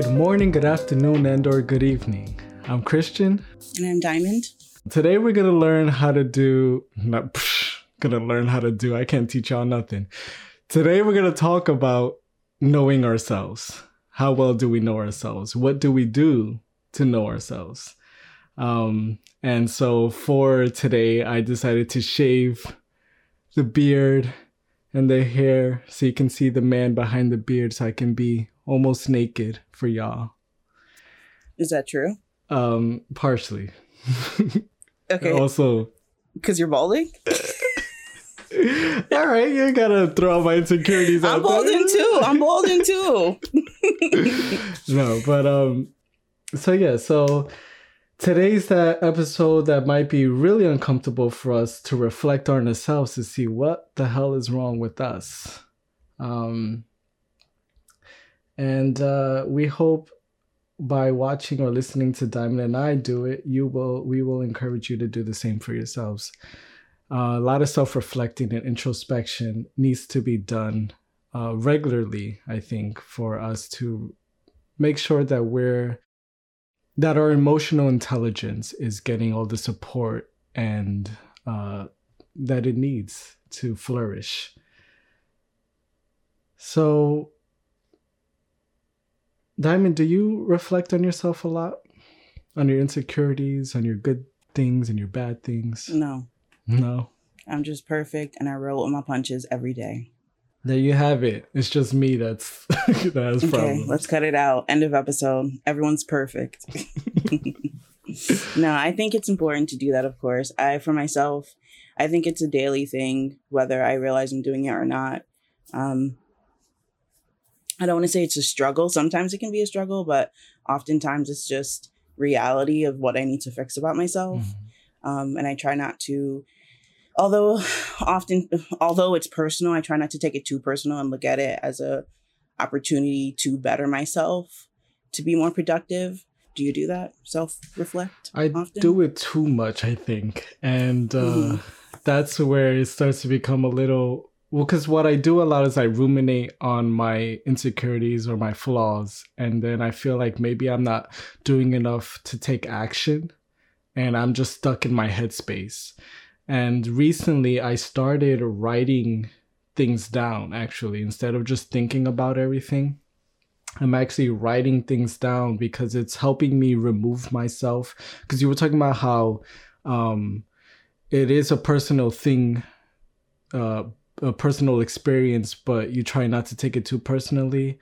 Good morning, good afternoon, and or good evening. I'm Christian. And I'm Diamond. Today we're gonna learn how to do not psh, gonna learn how to do. I can't teach y'all nothing. Today we're gonna talk about knowing ourselves. How well do we know ourselves? What do we do to know ourselves? Um, and so for today, I decided to shave the beard and the hair so you can see the man behind the beard so I can be almost naked for y'all. Is that true? Um, partially. Okay. also, Because you're balding? all right, you gotta throw out my insecurities I'm out there. balding too. I'm balding too. no, but um, so yeah, so today's that episode that might be really uncomfortable for us to reflect on ourselves to see what the hell is wrong with us. Um, and uh, we hope by watching or listening to Diamond and I do it, you will we will encourage you to do the same for yourselves. Uh, a lot of self-reflecting and introspection needs to be done uh, regularly. I think for us to make sure that we're that our emotional intelligence is getting all the support and uh, that it needs to flourish. So, Diamond, do you reflect on yourself a lot? On your insecurities, on your good things and your bad things? No, No. I'm just perfect and I roll with my punches every day. There you have it. It's just me that's that has Okay, problems. let's cut it out. End of episode. Everyone's perfect. no, I think it's important to do that, of course. I, for myself, I think it's a daily thing, whether I realize I'm doing it or not. Um, I don't want to say it's a struggle. Sometimes it can be a struggle, but oftentimes it's just reality of what I need to fix about myself. Mhm. um, and I try not to. Although often, although it's personal, I try not to take it too personal and look at it as a opportunity to better myself, to be more productive. Do you do that? Self reflect. I often? do it too much, I think, and uh, Mhm. that's where it starts to become a little. Well, because what I do a lot is I ruminate on my insecurities or my flaws, and then I feel like maybe I'm not doing enough to take action, and I'm just stuck in my headspace. And recently, I started writing things down. Actually, instead of just thinking about everything, I'm actually writing things down because it's helping me remove myself. Because you were talking about how um, it is a personal thing, uh, a personal experience, but you try not to take it too personally.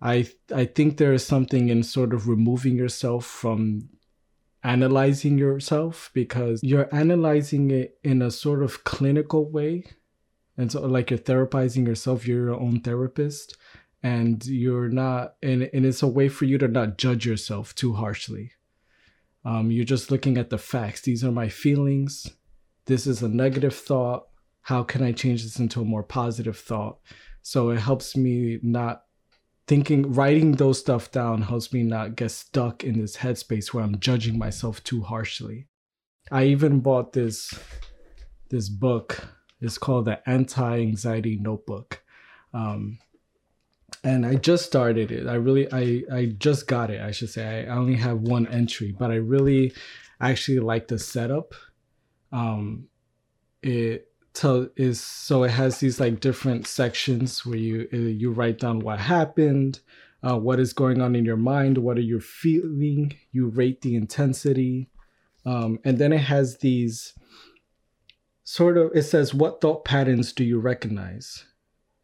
I I think there is something in sort of removing yourself from analyzing yourself because you're analyzing it in a sort of clinical way. And so like you're therapizing yourself, you're your own therapist and you're not and, and it's a way for you to not judge yourself too harshly um, you're just looking at the facts these are my feelings this is a negative thought how can i change this into a more positive thought so it helps me not thinking writing those stuff down helps me not get stuck in this headspace where i'm judging myself too harshly i even bought this this book it's called the anti-anxiety notebook um, and I just started it. I really, I, I just got it. I should say. I only have one entry, but I really, actually like the setup. Um, it tell is so it has these like different sections where you uh, you write down what happened, uh, what is going on in your mind, what are you feeling. You rate the intensity, um, and then it has these sort of. It says what thought patterns do you recognize,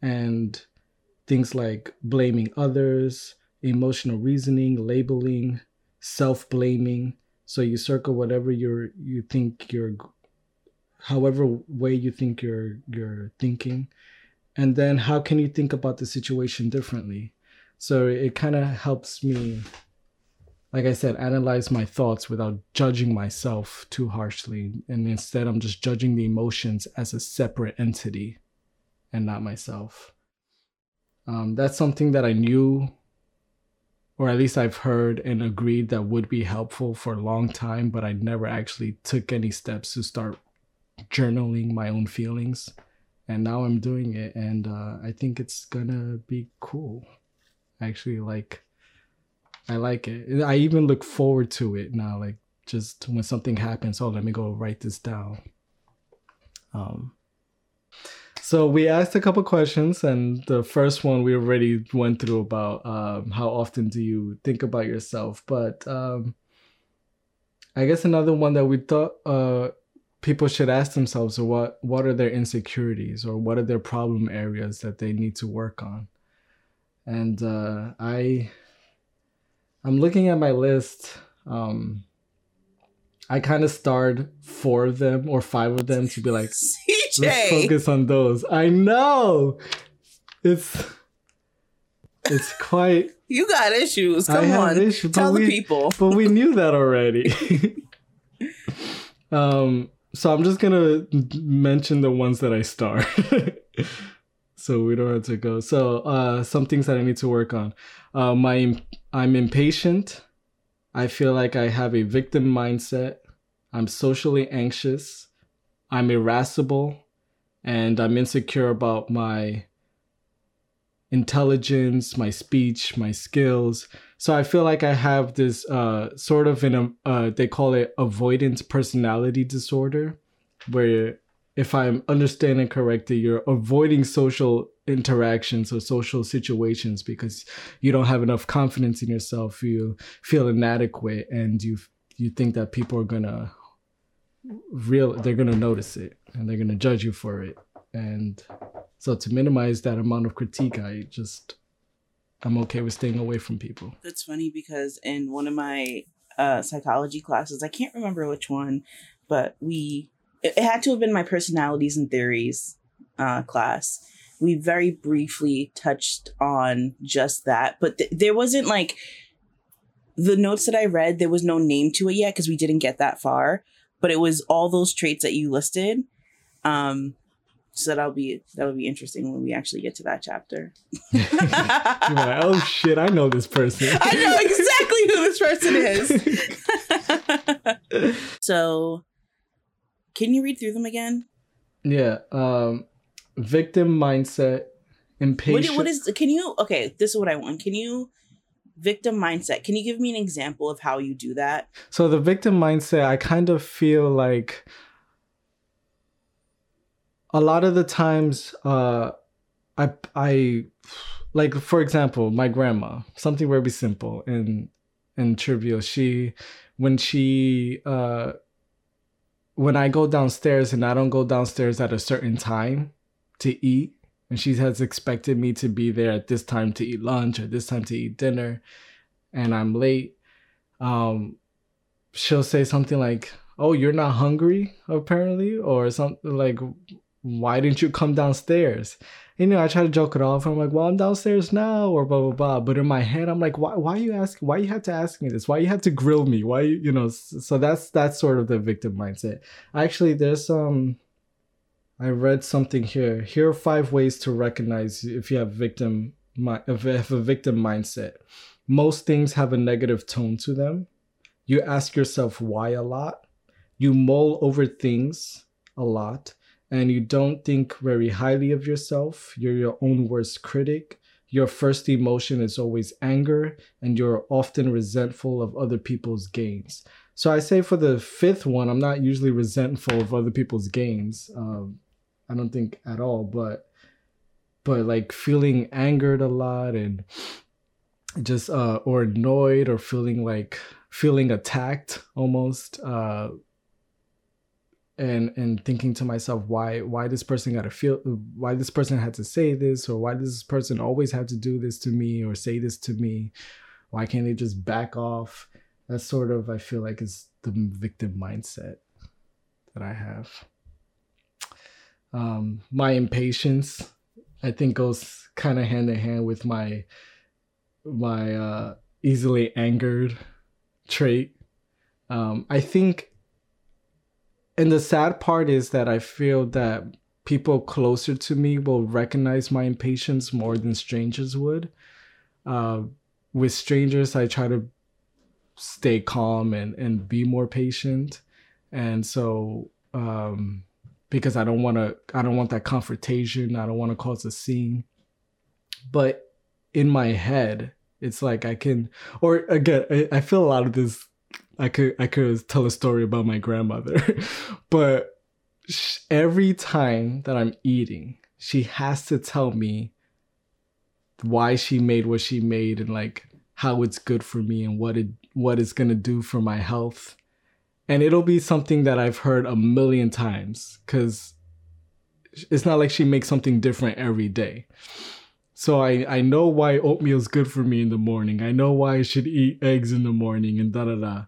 and things like blaming others, emotional reasoning, labeling, self-blaming. So you circle whatever you're you think you're however way you think you're you're thinking. And then how can you think about the situation differently? So it kind of helps me like I said, analyze my thoughts without judging myself too harshly. And instead, I'm just judging the emotions as a separate entity and not myself. Um, that's something that I knew, or at least I've heard and agreed that would be helpful for a long time, but I never actually took any steps to start journaling my own feelings. And now I'm doing it, and uh, I think it's gonna be cool. Actually like I like it. I even look forward to it now. Like just when something happens, oh, let me go write this down. Um, so we asked a couple questions, and the first one we already went through about um, how often do you think about yourself. But um, I guess another one that we thought uh, people should ask themselves what what are their insecurities or what are their problem areas that they need to work on. And uh, I I'm looking at my list. Um, I kind of starred four of them or five of them to be like, CJ. let's focus on those. I know it's it's quite. You got issues. Come on, issues, tell we, the people. but we knew that already. um, so I'm just gonna mention the ones that I star, so we don't have to go. So, uh, some things that I need to work on. Uh, my I'm impatient. I feel like I have a victim mindset. I'm socially anxious. I'm irascible. And I'm insecure about my intelligence, my speech, my skills. So I feel like I have this uh, sort of an, uh, they call it avoidance personality disorder, where if I'm understanding correctly, you're avoiding social interactions or social situations because you don't have enough confidence in yourself you feel inadequate and you you think that people are gonna real they're gonna notice it and they're gonna judge you for it. And so to minimize that amount of critique i just i'm okay with staying away from people that's funny because in one of my uh, psychology classes i can't remember which one but we it, it had to have been my personalities and theories uh, class we very briefly touched on just that, but th- there wasn't like the notes that I read, there was no name to it yet because we didn't get that far, but it was all those traits that you listed. Um, so that'll be that'll be interesting when we actually get to that chapter. like, oh shit, I know this person. I know exactly who this person is. so can you read through them again? Yeah. Um victim mindset, impatient. What, what is? Can you? Okay, this is what I want. Can you? Victim mindset. Can you give me an example of how you do that? So the victim mindset, I kind of feel like a lot of the times, uh, I I like for example, my grandma. Something very simple and and trivial. She when she uh when I go downstairs and I don't go downstairs at a certain time, to eat and she has expected me to be there at this time to eat lunch or this time to eat dinner and i'm late um she'll say something like oh you're not hungry apparently or something like why didn't you come downstairs you know i try to joke it off i'm like well i'm downstairs now or blah blah blah but in my head i'm like why, why you ask? why you have to ask me this why you have to grill me why you you know so that's that's sort of the victim mindset actually there's um I read something here. Here are five ways to recognize if you have victim if you have a victim mindset. Most things have a negative tone to them. You ask yourself why a lot. You mull over things a lot, and you don't think very highly of yourself. You're your own worst critic. Your first emotion is always anger, and you're often resentful of other people's gains. So I say for the fifth one, I'm not usually resentful of other people's gains. Um, I don't think at all, but but like feeling angered a lot and just uh or annoyed or feeling like feeling attacked almost uh and and thinking to myself why why this person got to feel why this person had to say this or why this person always had to do this to me or say this to me? Why can't they just back off? That's sort of i feel like is the victim mindset that i have. Um, my impatience i think goes kind of hand in hand with my my uh, easily angered trait. Um, i think and the sad part is that i feel that people closer to me will recognize my impatience more than strangers would uh, with strangers i try to stay calm and and be more patient and so um because I don't want to I don't want that confrontation. I don't want to cause a scene. But in my head, It's like I can, or again, I, I feel a lot of this. I could I could tell a story about my grandmother, but every time that I'm eating, she has to tell me why she made what she made and like how it's good for me and what it what it's gonna do for my health. And it'll be something that I've heard a million times because it's not like she makes something different every day. So I, I know why oatmeal is good for me in the morning. I know why I should eat eggs in the morning and da da da.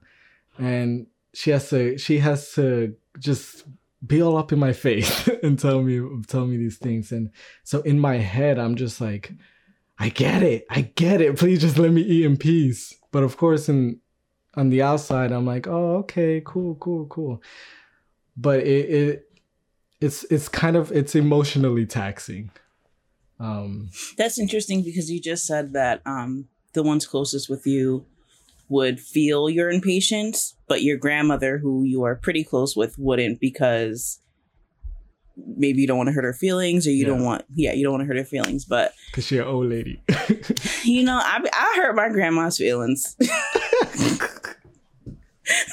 And she has to she has to just be all up in my face and tell me tell me these things. And so in my head I'm just like, I get it. I get it. Please just let me eat in peace. But of course in on the outside I'm like, oh okay, cool, cool, cool. But it, it it's it's kind of it's emotionally taxing um, That's interesting because you just said that um, the ones closest with you would feel your impatience, but your grandmother, who you are pretty close with, wouldn't because maybe you don't want to hurt her feelings or you yeah. don't want yeah you don't want to hurt her feelings but because she's an old lady you know i i hurt my grandma's feelings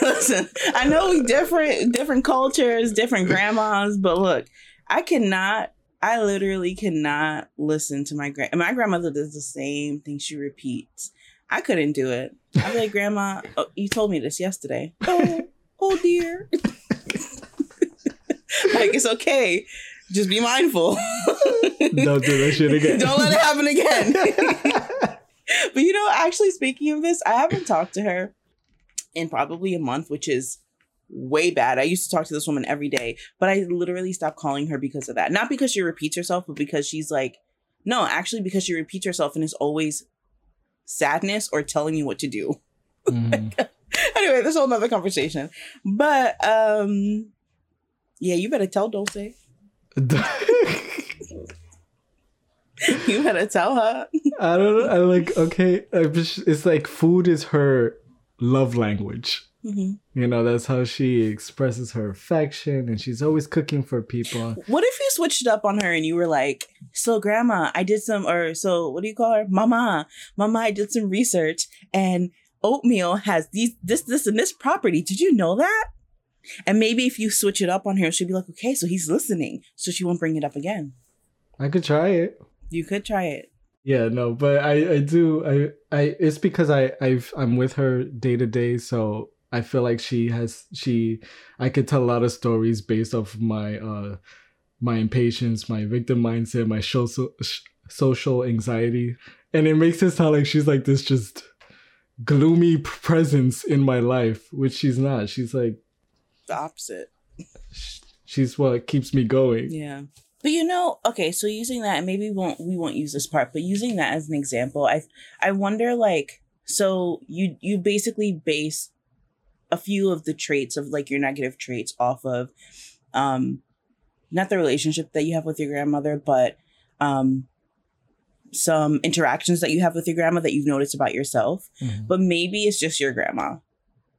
listen i know we different different cultures different grandmas but look i cannot I literally cannot listen to my grand. My grandmother does the same thing. She repeats. I couldn't do it. I'd be like, Grandma, oh, you told me this yesterday. Oh, oh dear. like it's okay. Just be mindful. Don't do that shit again. Don't let it happen again. but you know, actually, speaking of this, I haven't talked to her in probably a month, which is way bad. I used to talk to this woman every day, but I literally stopped calling her because of that. Not because she repeats herself, but because she's like, no, actually, because she repeats herself and is always sadness or telling you what to do. Mm. anyway, this whole another conversation. But um yeah, you better tell Dulce. you better tell her. I don't know. I like okay. It's like food is her love language. Mm-hmm. You know, that's how she expresses her affection, and she's always cooking for people. What if you switched it up on her and you were like, "So, Grandma, I did some," or "So, what do you call her, Mama? Mama, I did some research, and oatmeal has these, this, this, and this property. Did you know that?" And maybe if you switch it up on her, she'd be like, "Okay, so he's listening," so she won't bring it up again. I could try it. You could try it. Yeah, no, but I, I do, I, I, it's because I, I've, I'm with her day to day, so I feel like she has she I could tell a lot of stories based off my uh my impatience, my victim mindset, my social social anxiety, and it makes it sound like she's like this just gloomy presence in my life, which she's not. She's like the opposite. She's what keeps me going. Yeah. But you know, okay, so using that, maybe we won't we won't use this part, but using that as an example, I I wonder like so you you basically base a few of the traits of like your negative traits off of um not the relationship that you have with your grandmother but um some interactions that you have with your grandma that you've noticed about yourself. Mm-hmm. but maybe it's just your grandma.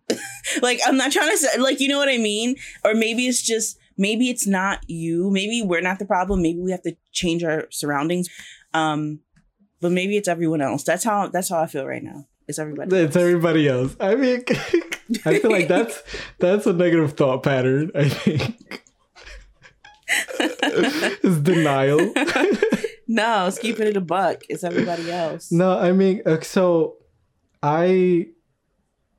Like i'm not trying to say like you know what i mean? Or maybe it's just maybe it's not you. Maybe we're not the problem. Maybe we have to change our surroundings. Um but maybe it's everyone else. That's how that's how i feel right now. It's everybody it's else. everybody else. I mean I feel like that's that's a negative thought pattern. I think it's denial. no, it's keeping it a buck. It's everybody else. No, I mean, uh, so I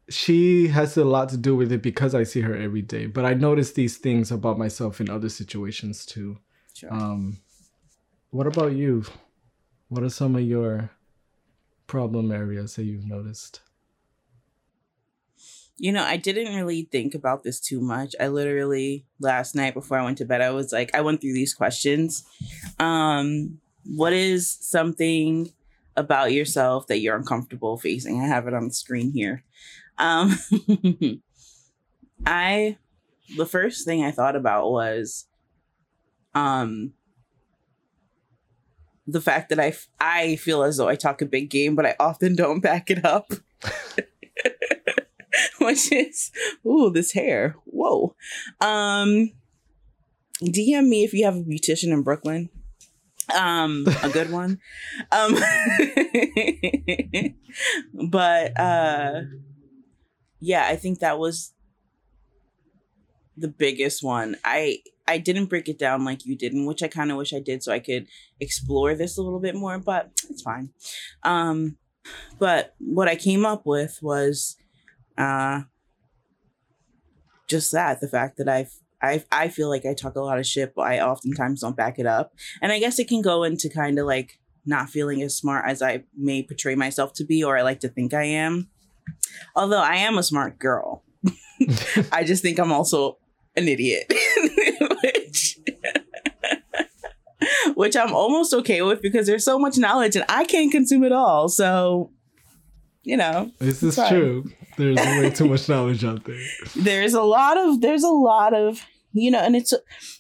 she has a lot to do with it because I see her every day. But I notice these things about myself in other situations too. Sure. Um, what about you? What are some of your problem areas that you've noticed? You know, I didn't really think about this too much. I literally last night before I went to bed, I was like, I went through these questions. Um, what is something about yourself that you're uncomfortable facing? I have it on the screen here. Um, I, the first thing I thought about was, um, the fact that I, I feel as though I talk a big game, but I often don't back it up. which is ooh, this hair. Whoa. Um DM me if you have a beautician in Brooklyn. um a good one um but uh yeah i think that was the biggest one i i didn't break it down like you did and which i kind of wish i did so i could explore this a little bit more but it's fine um but what i came up with was uh just that the fact that i've I I feel like I talk a lot of shit, but I oftentimes don't back it up. And I guess it can go into kind of like not feeling as smart as I may portray myself to be or I like to think I am. Although I am a smart girl. I just think I'm also an idiot. which, which I'm almost okay with because there's so much knowledge and I can't consume it all. So, you know. This is true. There's way too much knowledge out there. There's a lot of there's a lot of you know, and it's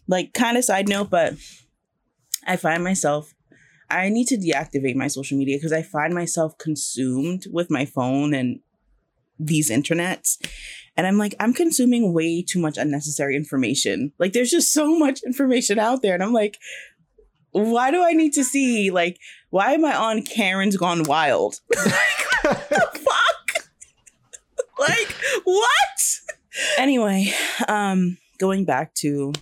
like kind of side note, but I find myself I need to deactivate my social media because I find myself consumed with my phone and these internets. And I'm like, I'm consuming way too much unnecessary information. Like, there's just so much information out there. And I'm like, why do I need to see? Like, why am I on Karen's Gone Wild? like, what? Anyway, um, going back to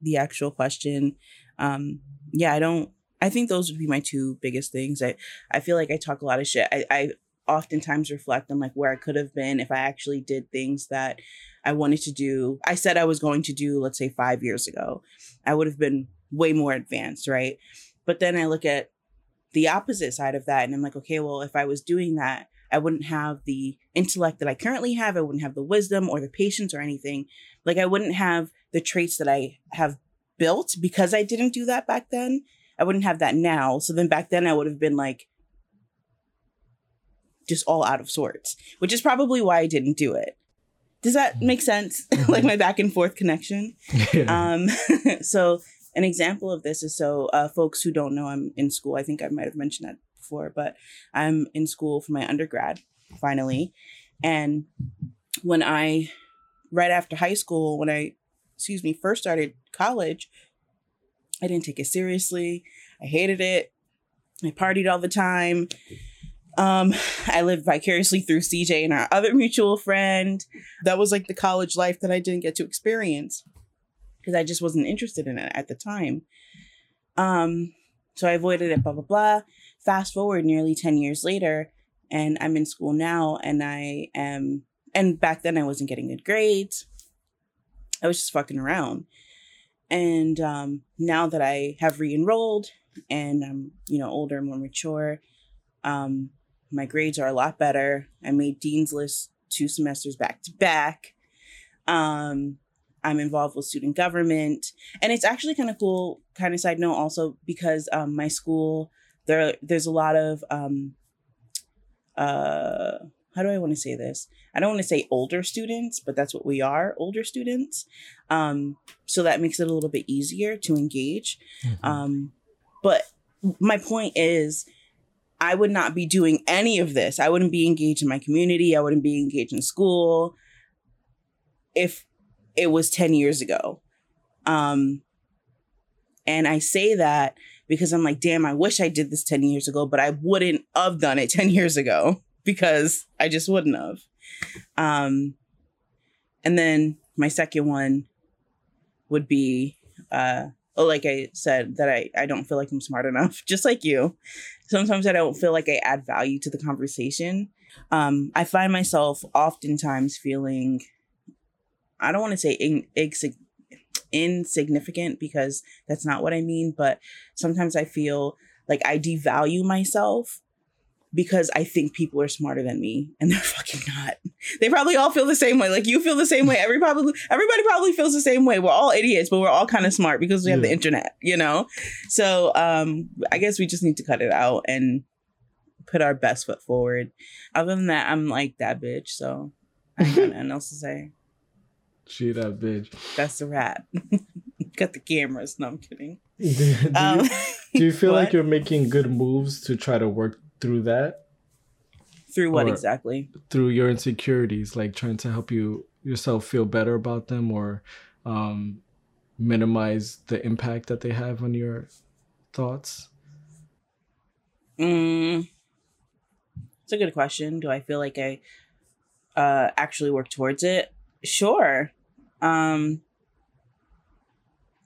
the actual question, um, yeah, I don't. I think those would be my two biggest things. I I feel like I talk a lot of shit. I, I oftentimes reflect on like where I could have been if I actually did things that I wanted to do. I said I was going to do, let's say, five years ago. I would have been way more advanced, right? But then I look at the opposite side of that and I'm like, okay, well, if I was doing that, I wouldn't have the intellect that I currently have. I wouldn't have the wisdom or the patience or anything. Like I wouldn't have the traits that I have built because I didn't do that back then. I wouldn't have that now. So then back then I would have been like just all out of sorts, which is probably why I didn't do it. Does that make sense? like my back and forth connection. um so an example of this is so uh, folks who don't know I'm in school. I think I might have mentioned that but I'm in school for my undergrad finally. And when I right after high school, when I, excuse me, first started college, I didn't take it seriously. I hated it. I partied all the time. Um, I lived vicariously through CJ and our other mutual friend. That was like the college life that I didn't get to experience because I just wasn't interested in it at the time. Um, so I avoided it, blah, blah, blah. Fast forward nearly 10 years later, and I'm in school now, and I am and back then I wasn't getting good grades. I was just fucking around. And um, now that I have re-enrolled and I'm, you know, older, and more mature, um, my grades are a lot better. I made Dean's List two semesters back to back. Um, I'm involved with student government. And it's actually kind of cool, kind of side note also, because um, my school, there there's a lot of um, uh, how do I want to say this? I don't want to say older students, but that's what we are, older students. Um, so that makes it a little bit easier to engage. Mm-hmm. Um, but my point is, I would not be doing any of this. I wouldn't be engaged in my community. I wouldn't be engaged in school if it was 10 years ago. Um, and I say that because I'm like, damn, I wish I did this 10 years ago, but I wouldn't have done it 10 years ago because I just wouldn't have. Um, and then my second one would be, uh, oh, like I said, that I, I don't feel like I'm smart enough, just like you. Sometimes I don't feel like I add value to the conversation. Um, I find myself oftentimes feeling, I don't want to say in, insignificant because that's not what I mean, but sometimes I feel like I devalue myself because I think people are smarter than me and they're fucking not. They probably all feel the same way. Like you feel the same way. Every probably everybody probably feels the same way. We're all idiots, but we're all kind of smart because we have the internet, you know? So um I guess we just need to cut it out and put our best foot forward. Other than that, I'm like that bitch, so I ain't got nothing else to say. She that bitch. That's the rat. Got the cameras. No, I'm kidding. do, do, um, you, do you feel like you're making good moves to try to work through that through what or exactly through your insecurities like trying to help you yourself feel better about them or um, minimize the impact that they have on your thoughts? Mm, it's a good question. Do I feel like I uh, actually work towards it? Sure. Um,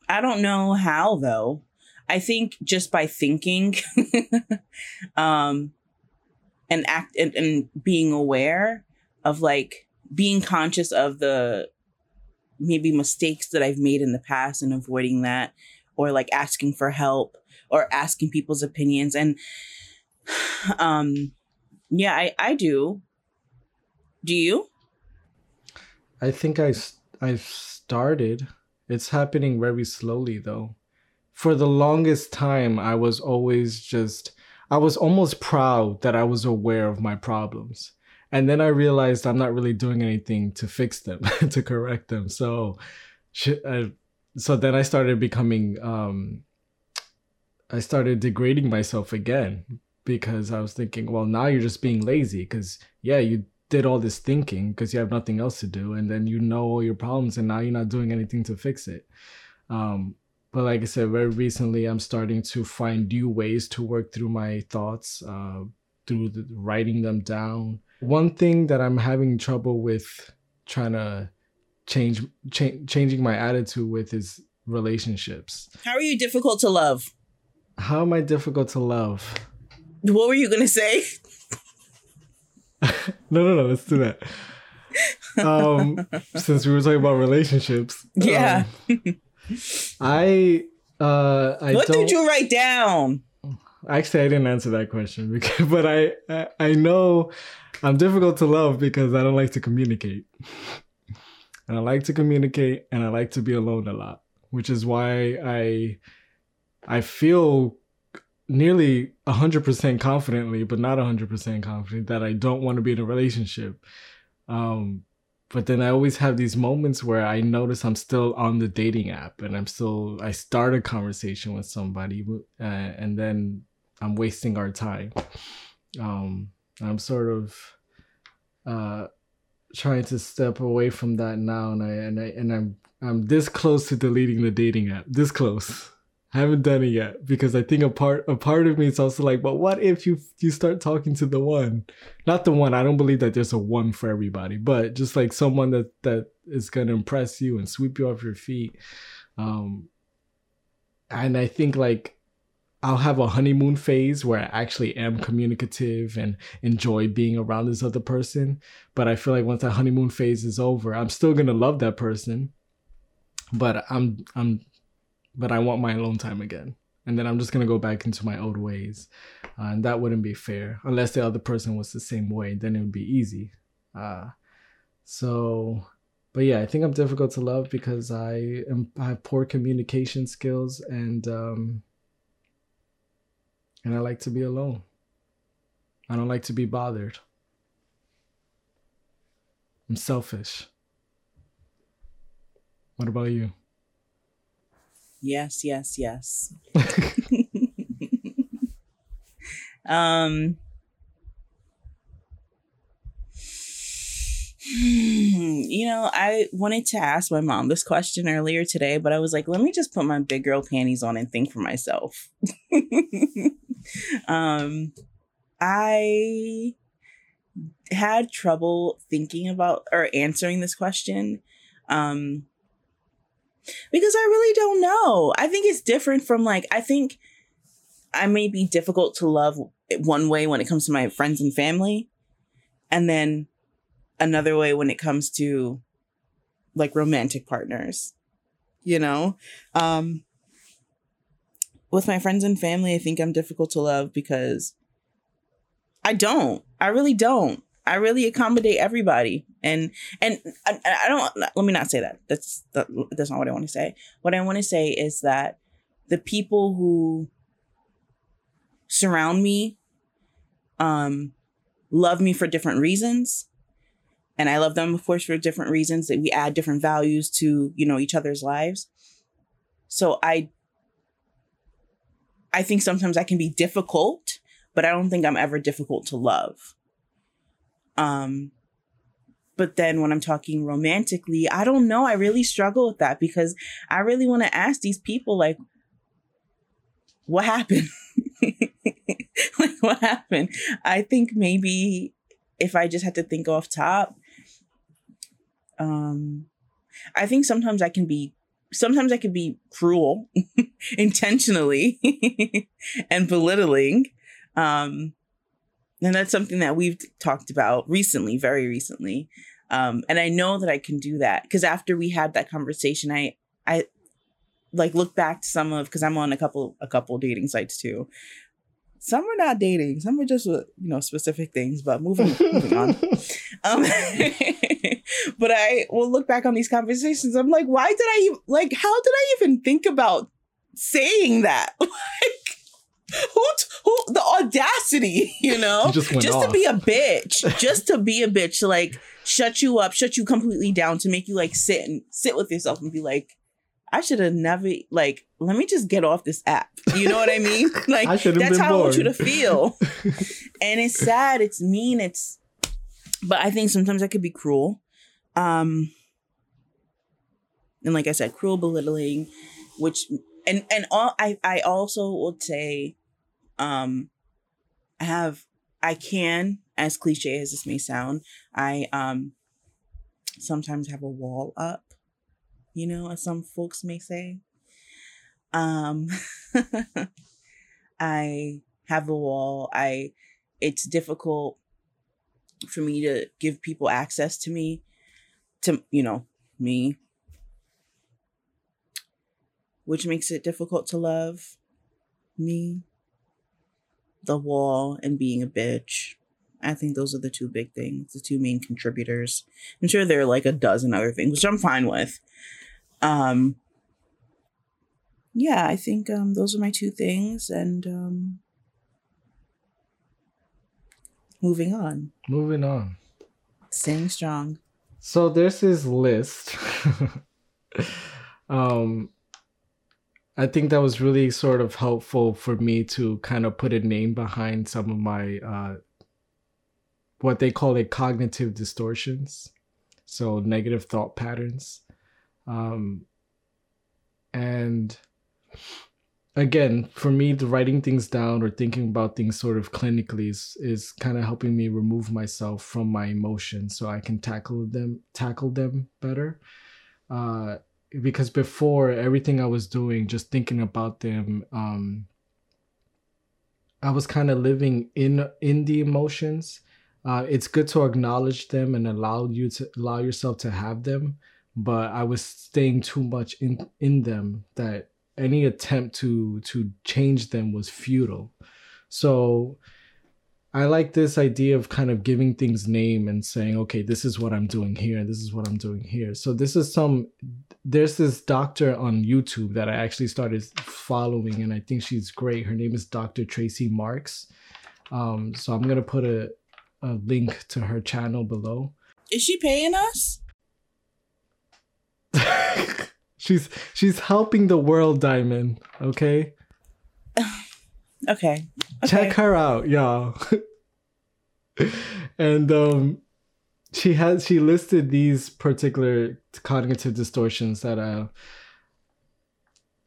I don't know how though. I think just by thinking, um, and act and, and being aware of like being conscious of the maybe mistakes that I've made in the past and avoiding that, or like asking for help or asking people's opinions. And um, yeah, I, I do. Do you? I think I, I've started. It's happening very slowly though. For the longest time, I was always just, I was almost proud that I was aware of my problems. And then I realized I'm not really doing anything to fix them, to correct them. So, I, so then I started becoming, um, I started degrading myself again because I was thinking, well, now you're just being lazy because, yeah, you did all this thinking because you have nothing else to do. And then you know all your problems and now you're not doing anything to fix it. Um, but like I said, very recently, I'm starting to find new ways to work through my thoughts, uh, through the, writing them down. One thing that I'm having trouble with trying to change, cha- changing my attitude with is relationships. How are you difficult to love? How am I difficult to love? What were you gonna say? no, no, no. Let's do that. Um, since we were talking about relationships, yeah. Um, I uh, I what did you write down? Actually, I didn't answer that question because, but I, I I know I'm difficult to love because I don't like to communicate, and I like to communicate, and I like to be alone a lot, which is why I I feel nearly 100% confidently, but not 100% confident that I don't want to be in a relationship. Um, but then I always have these moments where I notice I'm still on the dating app and I'm still, I start a conversation with somebody uh, and then I'm wasting our time. Um, I'm sort of uh, trying to step away from that now and I, and I, and I'm, I'm this close to deleting the dating app, this close. I haven't done it yet because I think a part a part of me is also like, but what if you you start talking to the one, not the one. I don't believe that there's a one for everybody, but just like someone that that is gonna impress you and sweep you off your feet. Um, and I think like I'll have a honeymoon phase where I actually am communicative and enjoy being around this other person. But I feel like once that honeymoon phase is over, I'm still gonna love that person. But I'm I'm but I want my alone time again. And then I'm just gonna go back into my old ways, uh, and that wouldn't be fair unless the other person was the same way. Then it would be easy. Uh, so, but yeah, I think I'm difficult to love because I am I have poor communication skills and um, and I like to be alone. I don't like to be bothered. I'm selfish. What about you? Yes, yes, yes. um you know, I wanted to ask my mom this question earlier today, but I was like, let me just put my big girl panties on and think for myself. um I had trouble thinking about or answering this question. Um because I really don't know. I think it's different from like, I think I may be difficult to love one way when it comes to my friends and family, and then another way when it comes to like romantic partners, you know? Um, with my friends and family, I think I'm difficult to love because I don't. I really don't. I really accommodate everybody. And and I, I, don't let me not say that. That's that, that's not what I want to say. What I want to say is that the people who surround me um love me for different reasons and I love them of course for different reasons that we add different values to, you know, each other's lives. So I I think sometimes I can be difficult, but I don't think I'm ever difficult to love. Um, but then when I'm talking romantically, I don't know. I really struggle with that because I really want to ask these people, like, what happened? like, what happened? I think maybe if I just had to think off top, um, I think sometimes I can be sometimes I can be cruel intentionally and belittling. Um, and that's something that we've talked about recently, very recently. Um, and I know that I can do that because after we had that conversation, I, I like look back to some of because I'm on a couple a couple dating sites too. Some are not dating, some are just you know specific things. But moving moving on. Um, but I will look back on these conversations. I'm like, why did I like? How did I even think about saying that? who, who, the audacity, you know, You just to be a bitch, just to be a bitch, like shut you up, shut you completely down, to make you like sit and sit with yourself and be like, I should have never like. Let me just get off this app. You know what I mean? Like I that's how I want you to feel. and it's sad. It's mean. It's. But I think sometimes I could be cruel. Um. And like I said, cruel, belittling, which and and all I I also would say, um, I have I can as cliche as this may sound, I um sometimes have a wall up you know, as some folks may say. Um, I have a wall. I, it's difficult for me to give people access to me, to, you know, me, which makes it difficult to love me, the wall, and being a bitch. I think those are the two big things, the two main contributors. I'm sure there are like a dozen other things, which I'm fine with. Um yeah, I think um those are my two things and um moving on. Moving on. Staying strong. So there's this list. um I think that was really sort of helpful for me to kind of put a name behind some of my uh what they call it cognitive distortions. So negative thought patterns. Um and again, for me, the writing things down or thinking about things sort of clinically is, is kind of helping me remove myself from my emotions so I can tackle them tackle them better. Uh, because before everything I was doing, just thinking about them, um, I was kind of living in in the emotions. Uh, it's good to acknowledge them and allow you to allow yourself to have them, but I was staying too much in in them that any attempt to to change them was futile. So I like this idea of kind of giving things name and saying, okay, this is what I'm doing here, this is what I'm doing here. So this is some there's this doctor on YouTube that I actually started following and I think she's great. Her name is Dr. Tracey Marks. Um, so I'm gonna put a, a link to her channel below. Is she paying us? she's she's helping the world, Diamond. Okay, Okay. check her out, y'all. and um, she has she listed these particular cognitive distortions that uh.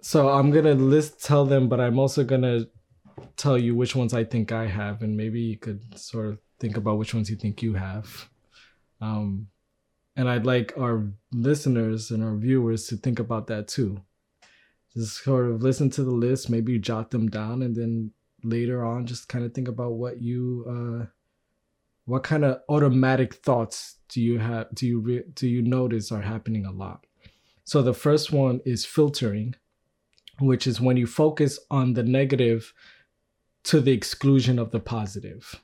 So I'm gonna list tell them, but I'm also gonna tell you which ones I think I have, and maybe you could sort of think about which ones you think you have. Um, and I'd like our listeners and our viewers to think about that too. Just sort of listen to the list, maybe jot them down, and then later on, just kind of think about what you, uh, what kind of automatic thoughts do you have? Do you re- do you notice are happening a lot? So the first one is filtering, which is when you focus on the negative to the exclusion of the positive.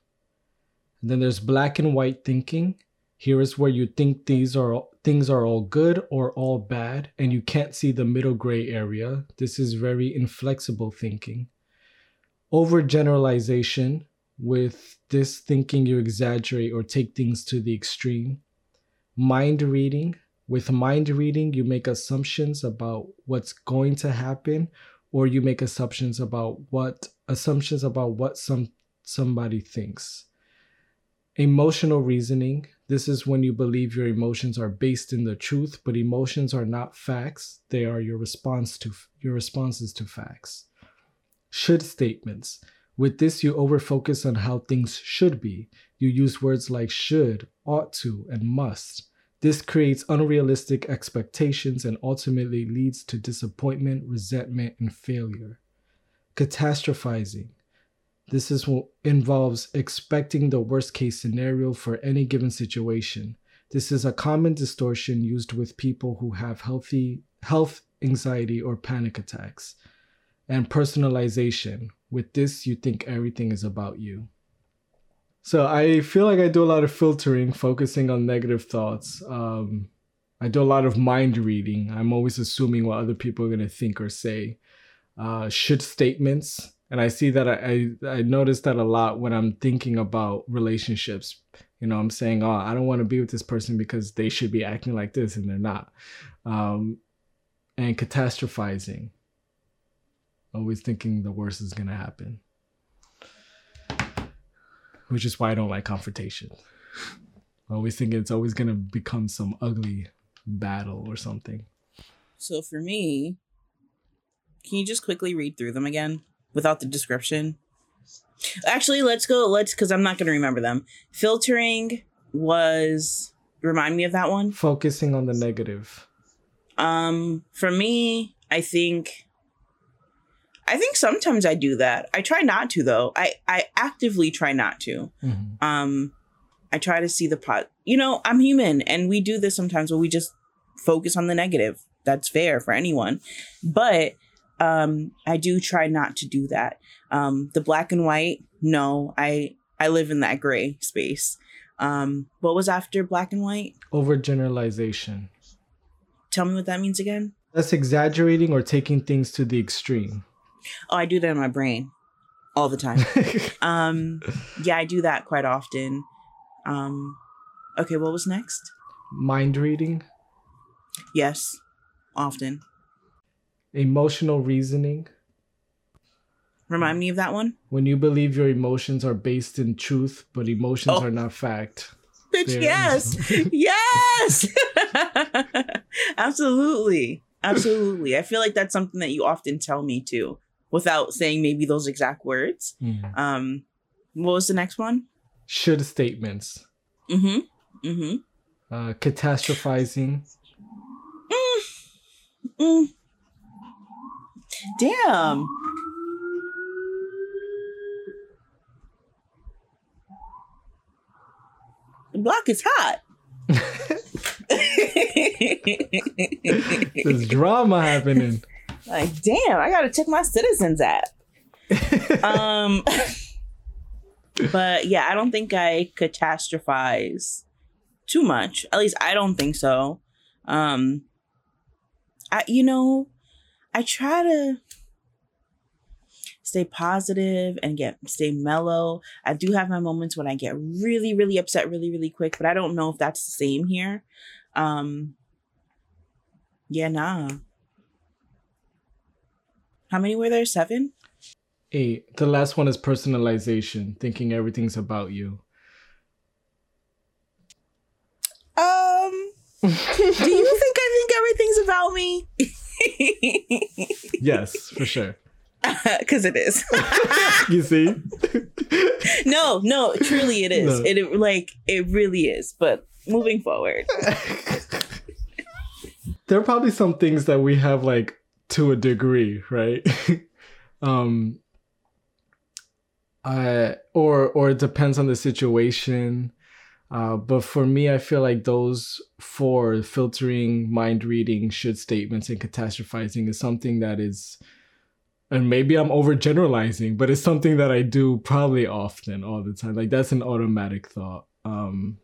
And then there's black and white thinking. Here is where you think these are things are all good or all bad, and you can't see the middle gray area. This is very inflexible thinking. Overgeneralization. With this thinking, you exaggerate or take things to the extreme. Mind reading. With mind reading, you make assumptions about what's going to happen, or you make assumptions about what assumptions about what some somebody thinks. Emotional reasoning. This is when you believe your emotions are based in the truth, but emotions are not facts. They are your response to your responses to facts. Should statements. With this, you overfocus on how things should be. You use words like should, ought to, and must. This creates unrealistic expectations and ultimately leads to disappointment, resentment, and failure. Catastrophizing. This is what involves expecting the worst case scenario for any given situation. This is a common distortion used with people who have healthy health anxiety or panic attacks. And personalization. With this, you think everything is about you. So I feel like I do a lot of filtering, focusing on negative thoughts. Um, I do a lot of mind reading. I'm always assuming what other people are going to think or say. Uh, should statements. And I see that I, I, I notice that a lot when I'm thinking about relationships. You know, I'm saying, oh, I don't want to be with this person because they should be acting like this and they're not. Um, and catastrophizing. Always thinking the worst is going to happen which is why I don't like confrontation. Always thinking it's always gonna become some ugly battle or something. So for me, can you just quickly read through them again without the description? Actually, let's go. Let's because I'm not gonna remember them. Filtering was remind me of that one. Focusing on the negative. Um, for me, I think I think sometimes I do that. I try not to though. I I actively try not to. Mm-hmm. Um I try to see the pot. You know, I'm human and we do this sometimes where we just focus on the negative. That's fair for anyone. But um I do try not to do that. Um the black and white, no. I I live in that gray space. Um what was after black and white? Overgeneralization. Tell me what that means again. That's exaggerating or taking things to the extreme. Oh, I do that in my brain all the time. um, yeah, I do that quite often. Um, okay, what was next? Mind reading. Yes, often. Emotional reasoning. Remind me of that one. When you believe your emotions are based in truth, but emotions oh. are not fact. Bitch, yes. yes. Absolutely. Absolutely. I feel like that's something that you often tell me too without saying maybe those exact words. Mm. Um, what was the next one? Should statements. Mm-hmm. Mm-hmm. Uh, catastrophizing. Mm. Mm. Damn. The block is hot. There's drama happening. Like, damn, I gotta check my citizens app. um but yeah, I don't think I catastrophize too much. At least I don't think so. Um I you know, I try to stay positive and get stay mellow. I do have my moments when I get really really upset really really quick, but I don't know if that's the same here. Um yeah, nah. How many were there? Seven? Eight. The last one is personalization, thinking everything's about you. Um, do you think I think everything's about me? yes, for sure. Because it is. you see? no, no, truly it is. No. It, it like it really is. But moving forward. there are probably some things that we have like to a degree, right? um I or or it depends on the situation. Uh, but for me, I feel like those four filtering, mind reading, should statements, and catastrophizing is something that is, and maybe I'm overgeneralizing, but it's something that I do probably often, all the time. Like that's an automatic thought. Um,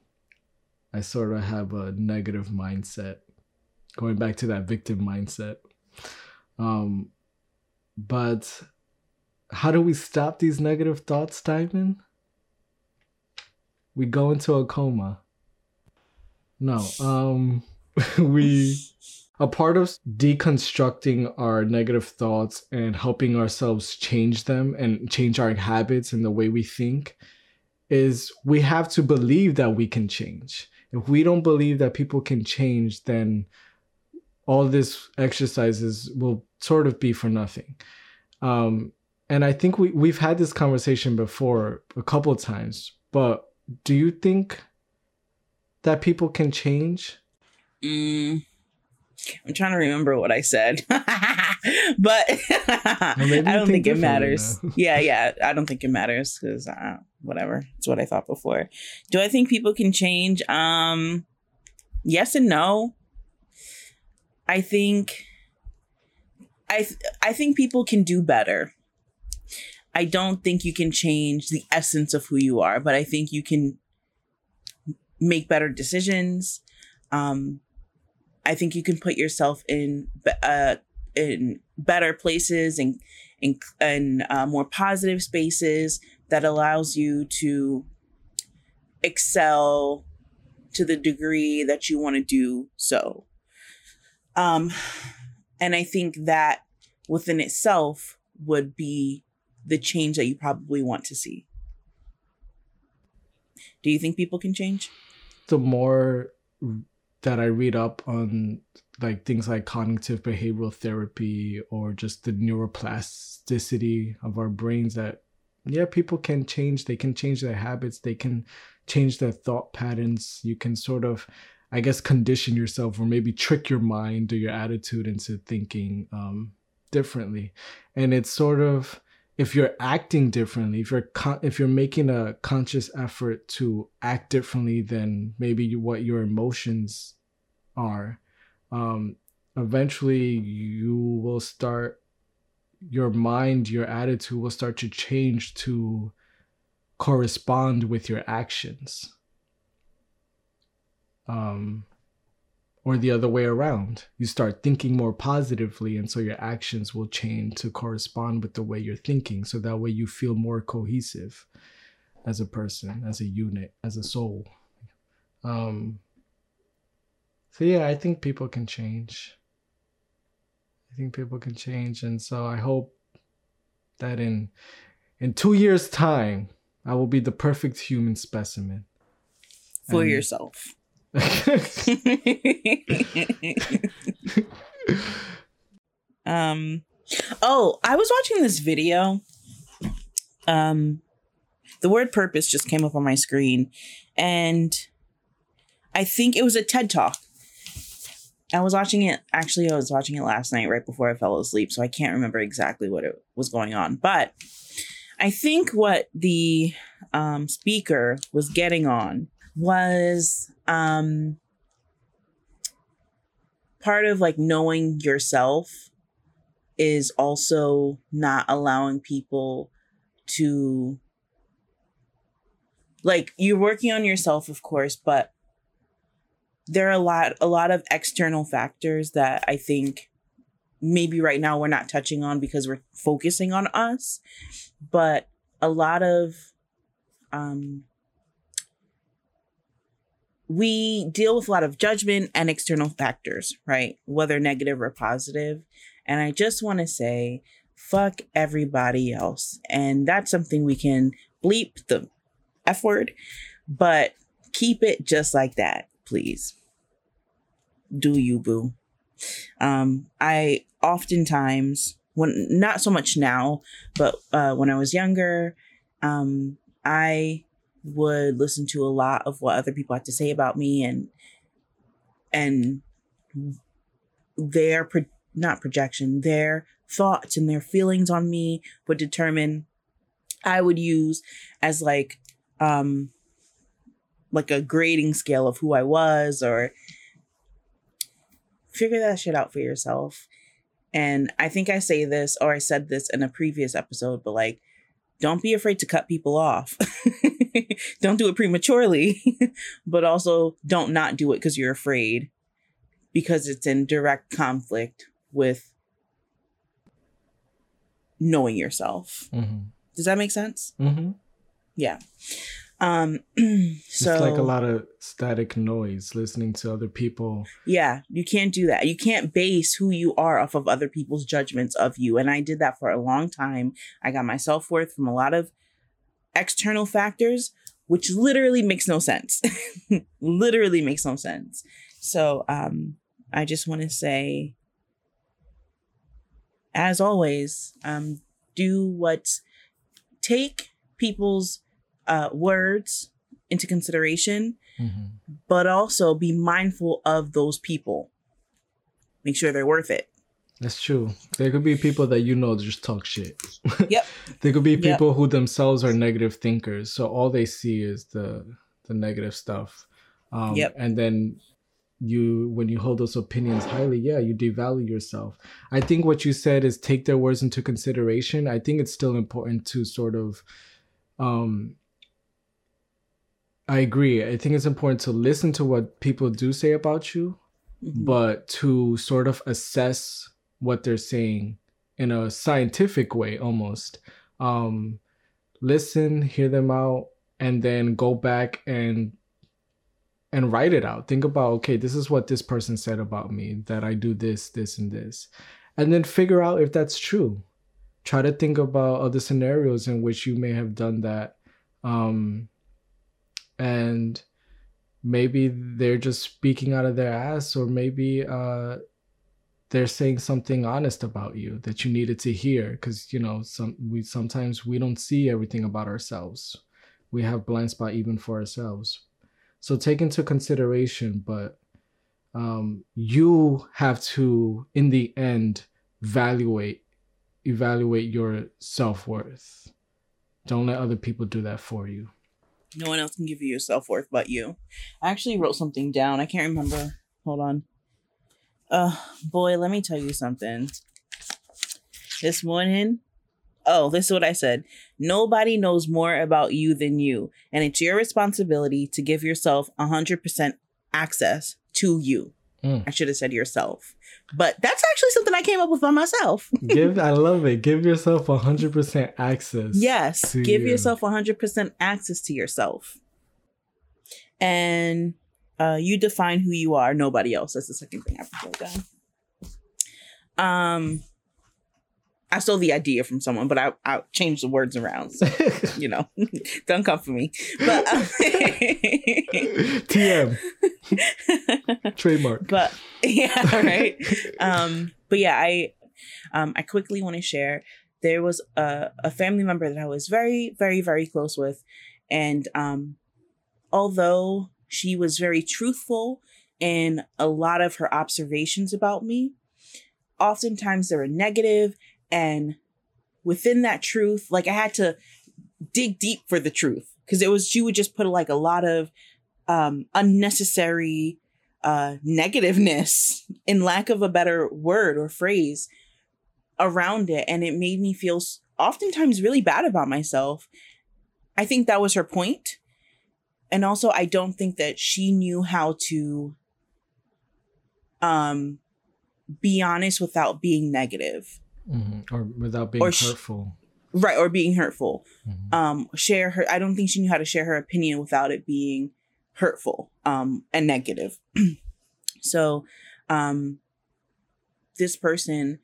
I sort of have a negative mindset, going back to that victim mindset. Um, but how do we stop these negative thoughts, Diamond? We go into a coma. No, um, we a part of deconstructing our negative thoughts and helping ourselves change them and change our habits and the way we think is we have to believe that we can change. If we don't believe that people can change, then all this exercises will sort of be for nothing. Um, and I think we we've had this conversation before a couple times, but do you think that people can change? Mm, I'm trying to remember what I said, but I don't think, think it matters. yeah, yeah, I don't think it matters because uh, whatever. It's what I thought before. Do I think people can change? Um, yes and no. I think I th- I think people can do better. I don't think you can change the essence of who you are, but I think you can make better decisions. Um, I think you can put yourself in uh, in better places and in, uh, more positive spaces that allows you to excel to the degree that you want to do so. Um, and I think that within itself would be the change that you probably want to see. Do you think people can change? The more that I read up on like things like cognitive behavioral therapy or just the neuroplasticity of our brains that yeah people can change they can change their habits they can change their thought patterns you can sort of i guess condition yourself or maybe trick your mind or your attitude into thinking um, differently and it's sort of if you're acting differently if you're con- if you're making a conscious effort to act differently than maybe what your emotions are um, eventually you will start your mind your attitude will start to change to correspond with your actions. Um or the other way around. You start thinking more positively, and so your actions will change to correspond with the way you're thinking. So that way you feel more cohesive as a person, as a unit, as a soul. Um, so, yeah, I think people can change. I think people can change. And so I hope that in in two years' time, I will be the perfect human specimen. For and, yourself um oh i was watching this video. Um the word purpose just came up on my screen and i think it was a TED talk. I was watching it actually i was watching it last night right before i fell asleep so i can't remember exactly what it was going on but i think what the um, speaker was getting on was um part of like knowing yourself is also not allowing people to like you're working on yourself of course but there are a lot a lot of external factors that i think maybe right now we're not touching on because we're focusing on us but a lot of um we deal with a lot of judgment and external factors, right? Whether negative or positive. And I just want to say, fuck everybody else. And that's something we can bleep the F word, but keep it just like that, please. Do you, boo? Um, I oftentimes, when not so much now, but uh, when I was younger, um, I would listen to a lot of what other people had to say about me and and their pro- not projection their thoughts and their feelings on me would determine i would use as like um like a grading scale of who i was or figure that shit out for yourself. And i think i say this or i said this in a previous episode but like don't be afraid to cut people off. don't do it prematurely, but also don't not do it because you're afraid because it's in direct conflict with knowing yourself. Mm-hmm. Does that make sense? Mm-hmm. Yeah. Um, so it's like a lot of static noise listening to other people. Yeah, you can't do that. You can't base who you are off of other people's judgments of you. And I did that for a long time. I got my self worth from a lot of external factors, which literally makes no sense. literally makes no sense. So, um, I just want to say, as always, um, do what's take people's uh, words into consideration, Mm-hmm. but also be mindful of those people. Make sure they're worth it. That's true. There could be people that you know just talk shit. Yep. there could be Yep. people who themselves are negative thinkers, so all they see is the the negative stuff. Um, Yep. And then you, when you hold those opinions highly, yeah, you devalue yourself. I think what you said is take their words into consideration. I think it's still important to sort of. Um, I agree. I think it's important to listen to what people do say about you, Mhm. but to sort of assess what they're saying in a scientific way almost. Um listen hear them out and then go back and and write it out. Think about okay this is what this person said about me that i do this this and this. And then figure out if that's true. Try to think about other scenarios in which you may have done that. Um and maybe they're just speaking out of their ass or maybe uh they're saying something honest about you that you needed to hear because you know some we sometimes we don't see everything about ourselves. We have blind spot even for ourselves. So take into consideration but um you have to in the end evaluate evaluate your self-worth. Don't let other people do that for you No one else can give you your self worth but you. I actually wrote something down. I can't remember. Hold on. Uh, boy, let me tell you something. This morning, oh, this is what I said. Nobody knows more about you than you, and it's your responsibility to give yourself 100% access to you. Mm. I should have said yourself. But that's actually something I came up with by myself. give i love it give yourself 100% access Yes, give you. yourself 100% access to yourself. And uh, you define who you are, nobody else. That's the second thing I wrote down. Um, I stole the idea from someone, but I, I changed the words around. So, you know, don't come for me. But um, tm trademark but yeah, right. um, but yeah, I um I quickly want to share. There was a, a family member that I was very, very, very close with. And um although she was very truthful in a lot of her observations about me, oftentimes they were negative and within that truth, like I had to dig deep for the truth. Because it was she would just put like a lot of um unnecessary uh negativeness in lack of a better word or phrase around it. And it made me feel oftentimes really bad about myself. I think that was her point. And also i don't think that she knew how to um be honest without being negative Mhm. or without being Or sh- hurtful right or being hurtful Mhm. um share her i don't think she knew how to share her opinion without it being hurtful um and negative so um this person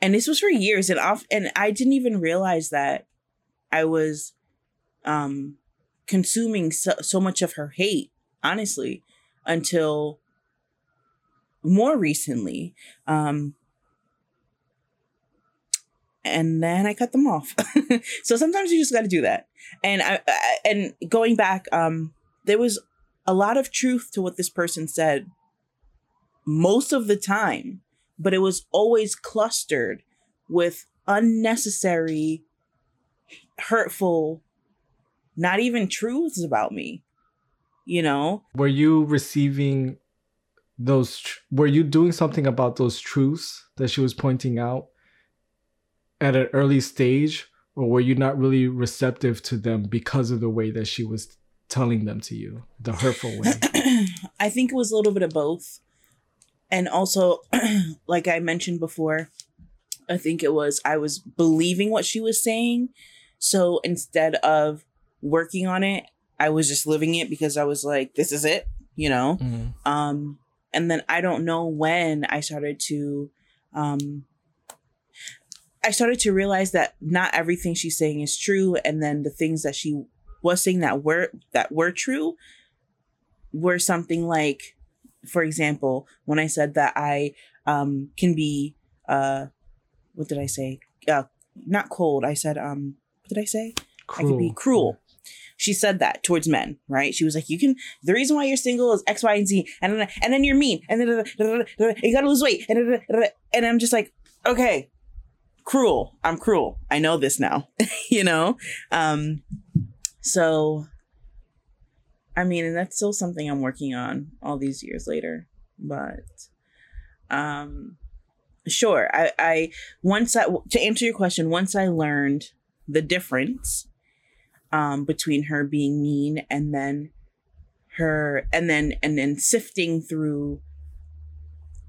and this was for years and off and i didn't even realize that i was um consuming so, so much of her hate honestly until more recently um and then I cut them off. so sometimes you just got to do that. And I, I and going back, um, there was a lot of truth to what this person said most of the time, but it was always clustered with unnecessary, hurtful, not even truths about me. You know, were you receiving those tr- were you doing something about those truths that she was pointing out at an early stage or were you not really receptive to them because of the way that she was telling them to you the hurtful way I think it was a little bit of both. And also, like I mentioned before, I think it was I was believing what she was saying. So instead of working on it, I was just living it because I was like, this is it, you know? Mhm. Um, and then I don't know when I started to, um, I started to realize that not everything she's saying is true, and then the things that she was saying that were that were true were something like, for example, when I said that I um, can be, uh, what did I say? Uh, not cold. I said, um, what did I say? Cruel. I could be cruel. She said that towards men, right? She was like, "You can. The reason why you're single is X, Y, and Z, and then and then you're mean, and then you gotta lose weight, and and I'm just like, okay, cruel. I'm cruel. I know this now, you know. Um, so, I mean, and that's still something I'm working on all these years later, but, um, sure. I I once I to answer your question, once I learned the difference um, between her being mean and then her and then and then sifting through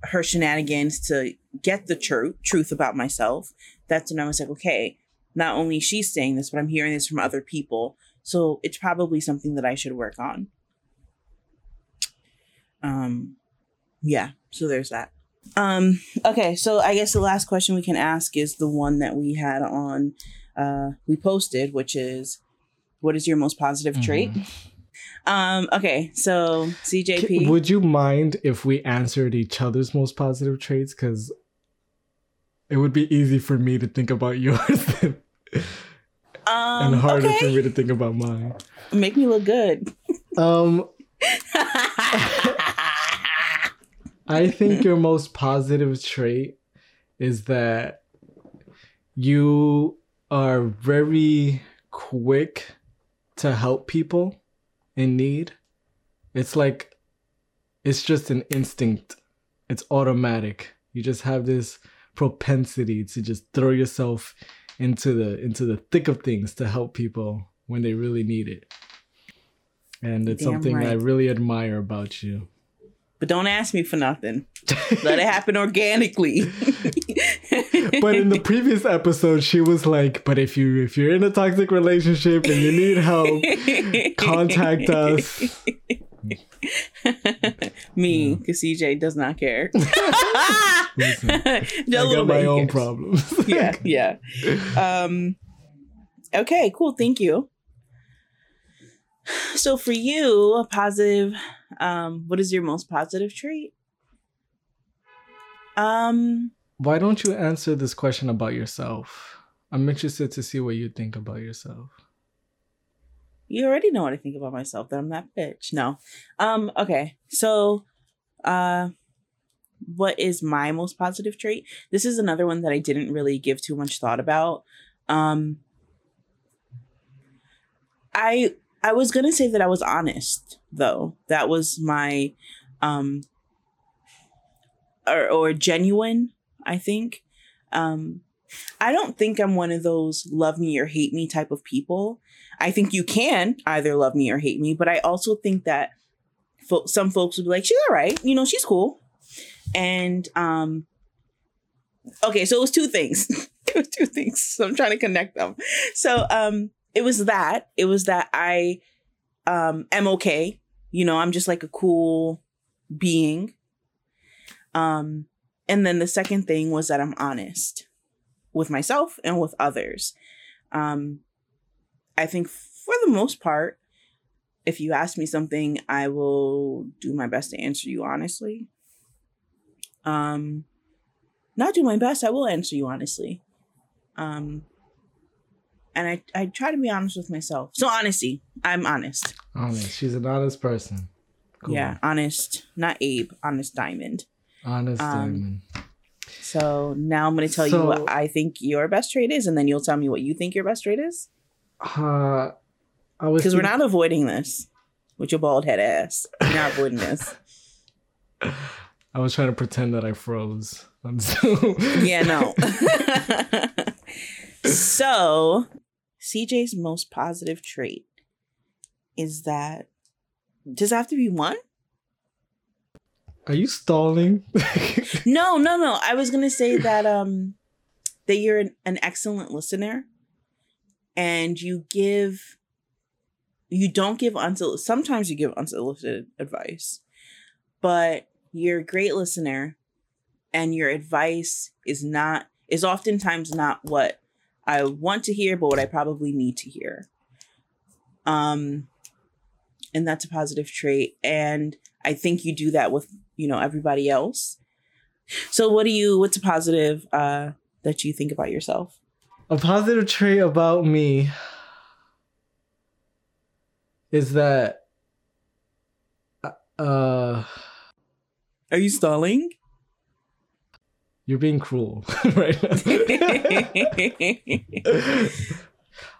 her shenanigans to get the truth truth about myself that's when i was like okay not only she's saying this but i'm hearing this from other people. So it's probably something that i should work on. Um yeah so there's that. Um okay so i guess the last question we can ask is the one that we had on uh we posted which is what is your most positive mm-hmm. Um, okay, so CJP. Would you mind if we answered each other's most positive traits? Because it would be easy for me to think about yours than, um, and harder okay. for me to think about mine. Make me look good. Um, I think your most positive trait is that you are very quick to help people in need. It's like it's just an instinct. It's automatic. You just have this propensity to just throw yourself into the into the thick of things to help people when they really need it. And it's Damn something right. I really admire about you. But don't ask me for nothing. Let it happen organically. but in the previous episode, she was like, "But if you if you're in a toxic relationship and you need help, contact us." Me, because. CJ does not care. Listen, I got my own problems. yeah, yeah. Um, okay, cool. Thank you. So for you, a positive. Um, what is your most positive trait? Um, why don't you answer this question about yourself? I'm interested to see what you think about yourself. You already know what I think about myself, that I'm that bitch. No. Um, okay. So uh what is my most positive trait? This is another one that I didn't really give too much thought about. Um I I was gonna say that I was honest, though. That was my um or, or genuine I think. Um, I don't think I'm one of those love me or hate me type of people. I think you can either love me or hate me, but I also think that fo- some folks would be like, she's all right, you know, she's cool. And um, okay, so it was two things. it was two things. So I'm trying to connect them. So um, it was that. It was that I um am okay. You know, I'm just like a cool being. Um, and then the second thing was that I'm honest with myself and with others. Um, I think for the most part, if you ask me something, I will do my best to answer you honestly. Um, not do my best, I will answer you honestly. Um, and I, I try to be honest with myself. So honesty, I'm honest. Honest. She's an honest person. Cool. Yeah, honest. Not Abe, honest Diamond. Honest um, So now I'm going to tell so, you what I think your best trade is, and then you'll tell me what you think your best trade is. Uh, I was because we're not avoiding this with your bald head ass. We're not avoiding this. I was trying to pretend that I froze on Zoom. yeah, no. so, CJ's most positive trait is that does it have to be one? Are you stalling? no, no, no. I was gonna say that um that you're an, an excellent listener and you give you don't give unsolicited sometimes you give unsolicited advice but you're a great listener and your advice is not is oftentimes not what i want to hear but what i probably need to hear um and that's a positive trait and i think you do that with you know everybody else so what do you what's a positive uh that you think about yourself A positive trait about me is that uh Are you stalling? You're being cruel right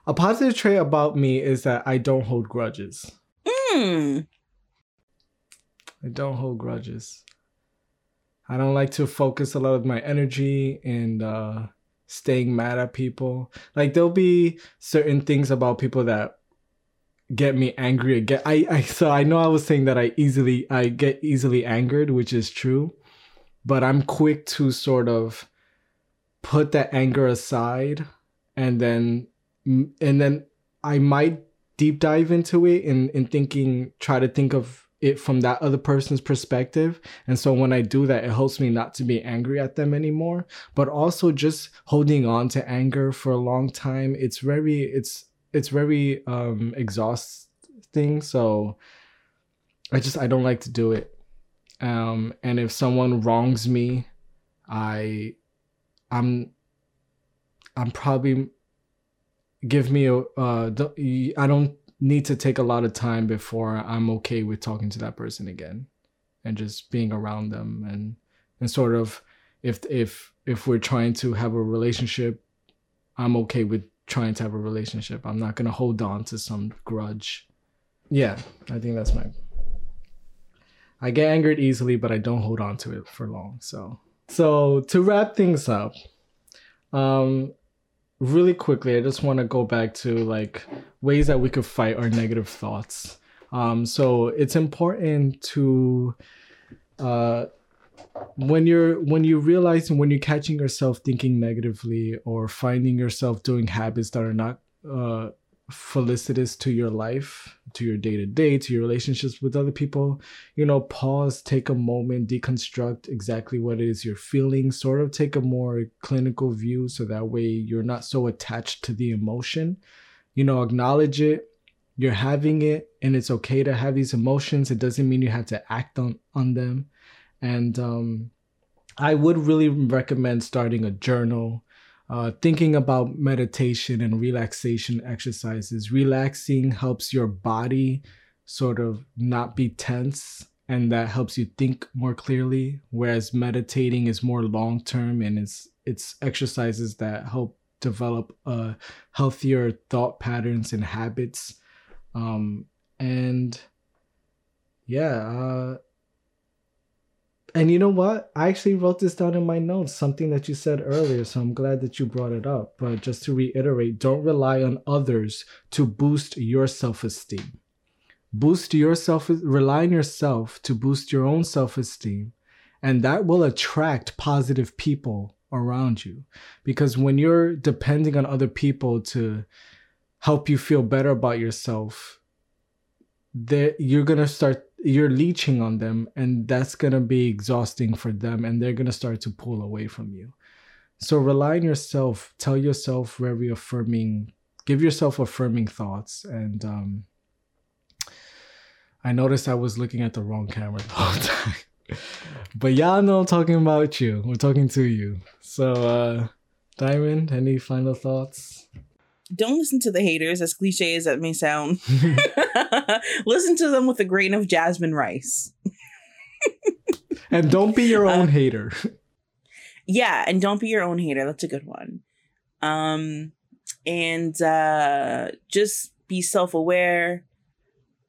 A positive trait about me is that I don't hold grudges. Mm. I don't hold grudges. I don't like to focus a lot of my energy in uh, staying mad at people. Like there'll be certain things about people that get me angry. Get I, I so I know I was saying that I easily I get easily angered, which is true, but I'm quick to sort of put that anger aside and then and then I might deep dive into it in in thinking try to think of it from that other person's perspective. And so when I do that, it helps me not to be angry at them anymore. But also just holding on to anger for a long time, it's very it's it's very um exhausting. So I just I don't like to do it. Um and if someone wrongs me, I I'm I'm probably give me a uh I don't need to take a lot of time before I'm okay with talking to that person again and just being around them and and sort of if if if we're trying to have a relationship I'm okay with trying to have a relationship. I'm not going to hold on to some grudge. Yeah, I think that's my I get angered easily but I don't hold on to it for long. So so to wrap things up um really quickly, I just want to go back to like ways that we could fight our negative thoughts. Um, so it's important to uh, when you're when you realize when you're catching yourself thinking negatively or finding yourself doing habits that are not uh, felicitous to your life, to your day to day, to your relationships with other people, you know, pause, take a moment, deconstruct exactly what it is you're feeling, sort of take a more clinical view so that way you're not so attached to the emotion. You know, acknowledge it. You're having it, and it's okay to have these emotions. It doesn't mean you have to act on, on them. And um, I would really recommend starting a journal uh, thinking about meditation and relaxation exercises. Relaxing helps your body sort of not be tense and that helps you think more clearly whereas meditating is more long term and it's it's exercises that help develop uh, healthier thought patterns and habits um, and yeah uh, and you know what? I actually wrote this down in my notes, something that you said earlier. So I'm glad that you brought it up. But just to reiterate, don't rely on others to boost your self esteem. Boost your self, rely on yourself to boost your own self esteem. And that will attract positive people around you. Because when you're depending on other people to help you feel better about yourself, that you're going to start you're leeching on them and that's going to be exhausting for them and they're going to start to pull away from you. So rely on yourself tell yourself very affirming give yourself affirming thoughts and um i noticed i was looking at the wrong camera the whole time. But y'all know i'm talking about you. We're talking to you. So uh Diamond any final thoughts don't listen to the haters, as cliche as that may sound. listen to them with a grain of jasmine rice. and don't be your own uh, hater. Yeah, and don't be your own hater. That's a good one. Um, and uh, just be self aware,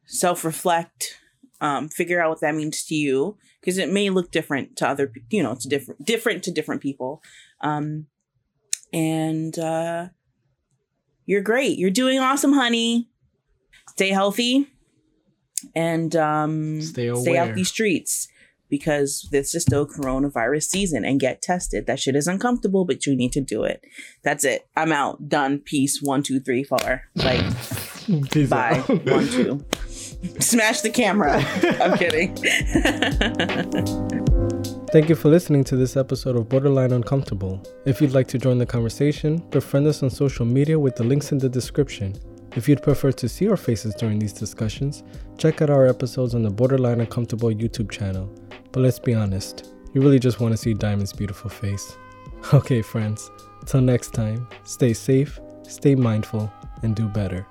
self reflect, um, figure out what that means to you because it may look different to other, you know, it's different, different to different people. Um, and uh, you're great. You're doing awesome, honey. Stay healthy and um, stay, stay out these streets because this is still coronavirus season and get tested. That shit is uncomfortable, but you need to do it. That's it. I'm out. Done. Peace. One, two, three, four. Like, Peace bye. Out. One, two. Smash the camera. I'm kidding. Thank you for listening to this episode of Borderline Uncomfortable. If you'd like to join the conversation, befriend us on social media with the links in the description. If you'd prefer to see our faces during these discussions, check out our episodes on the Borderline Uncomfortable YouTube channel. But let's be honest, you really just want to see Diamond's beautiful face. Okay, friends, Till next time, stay safe, stay mindful, and do better.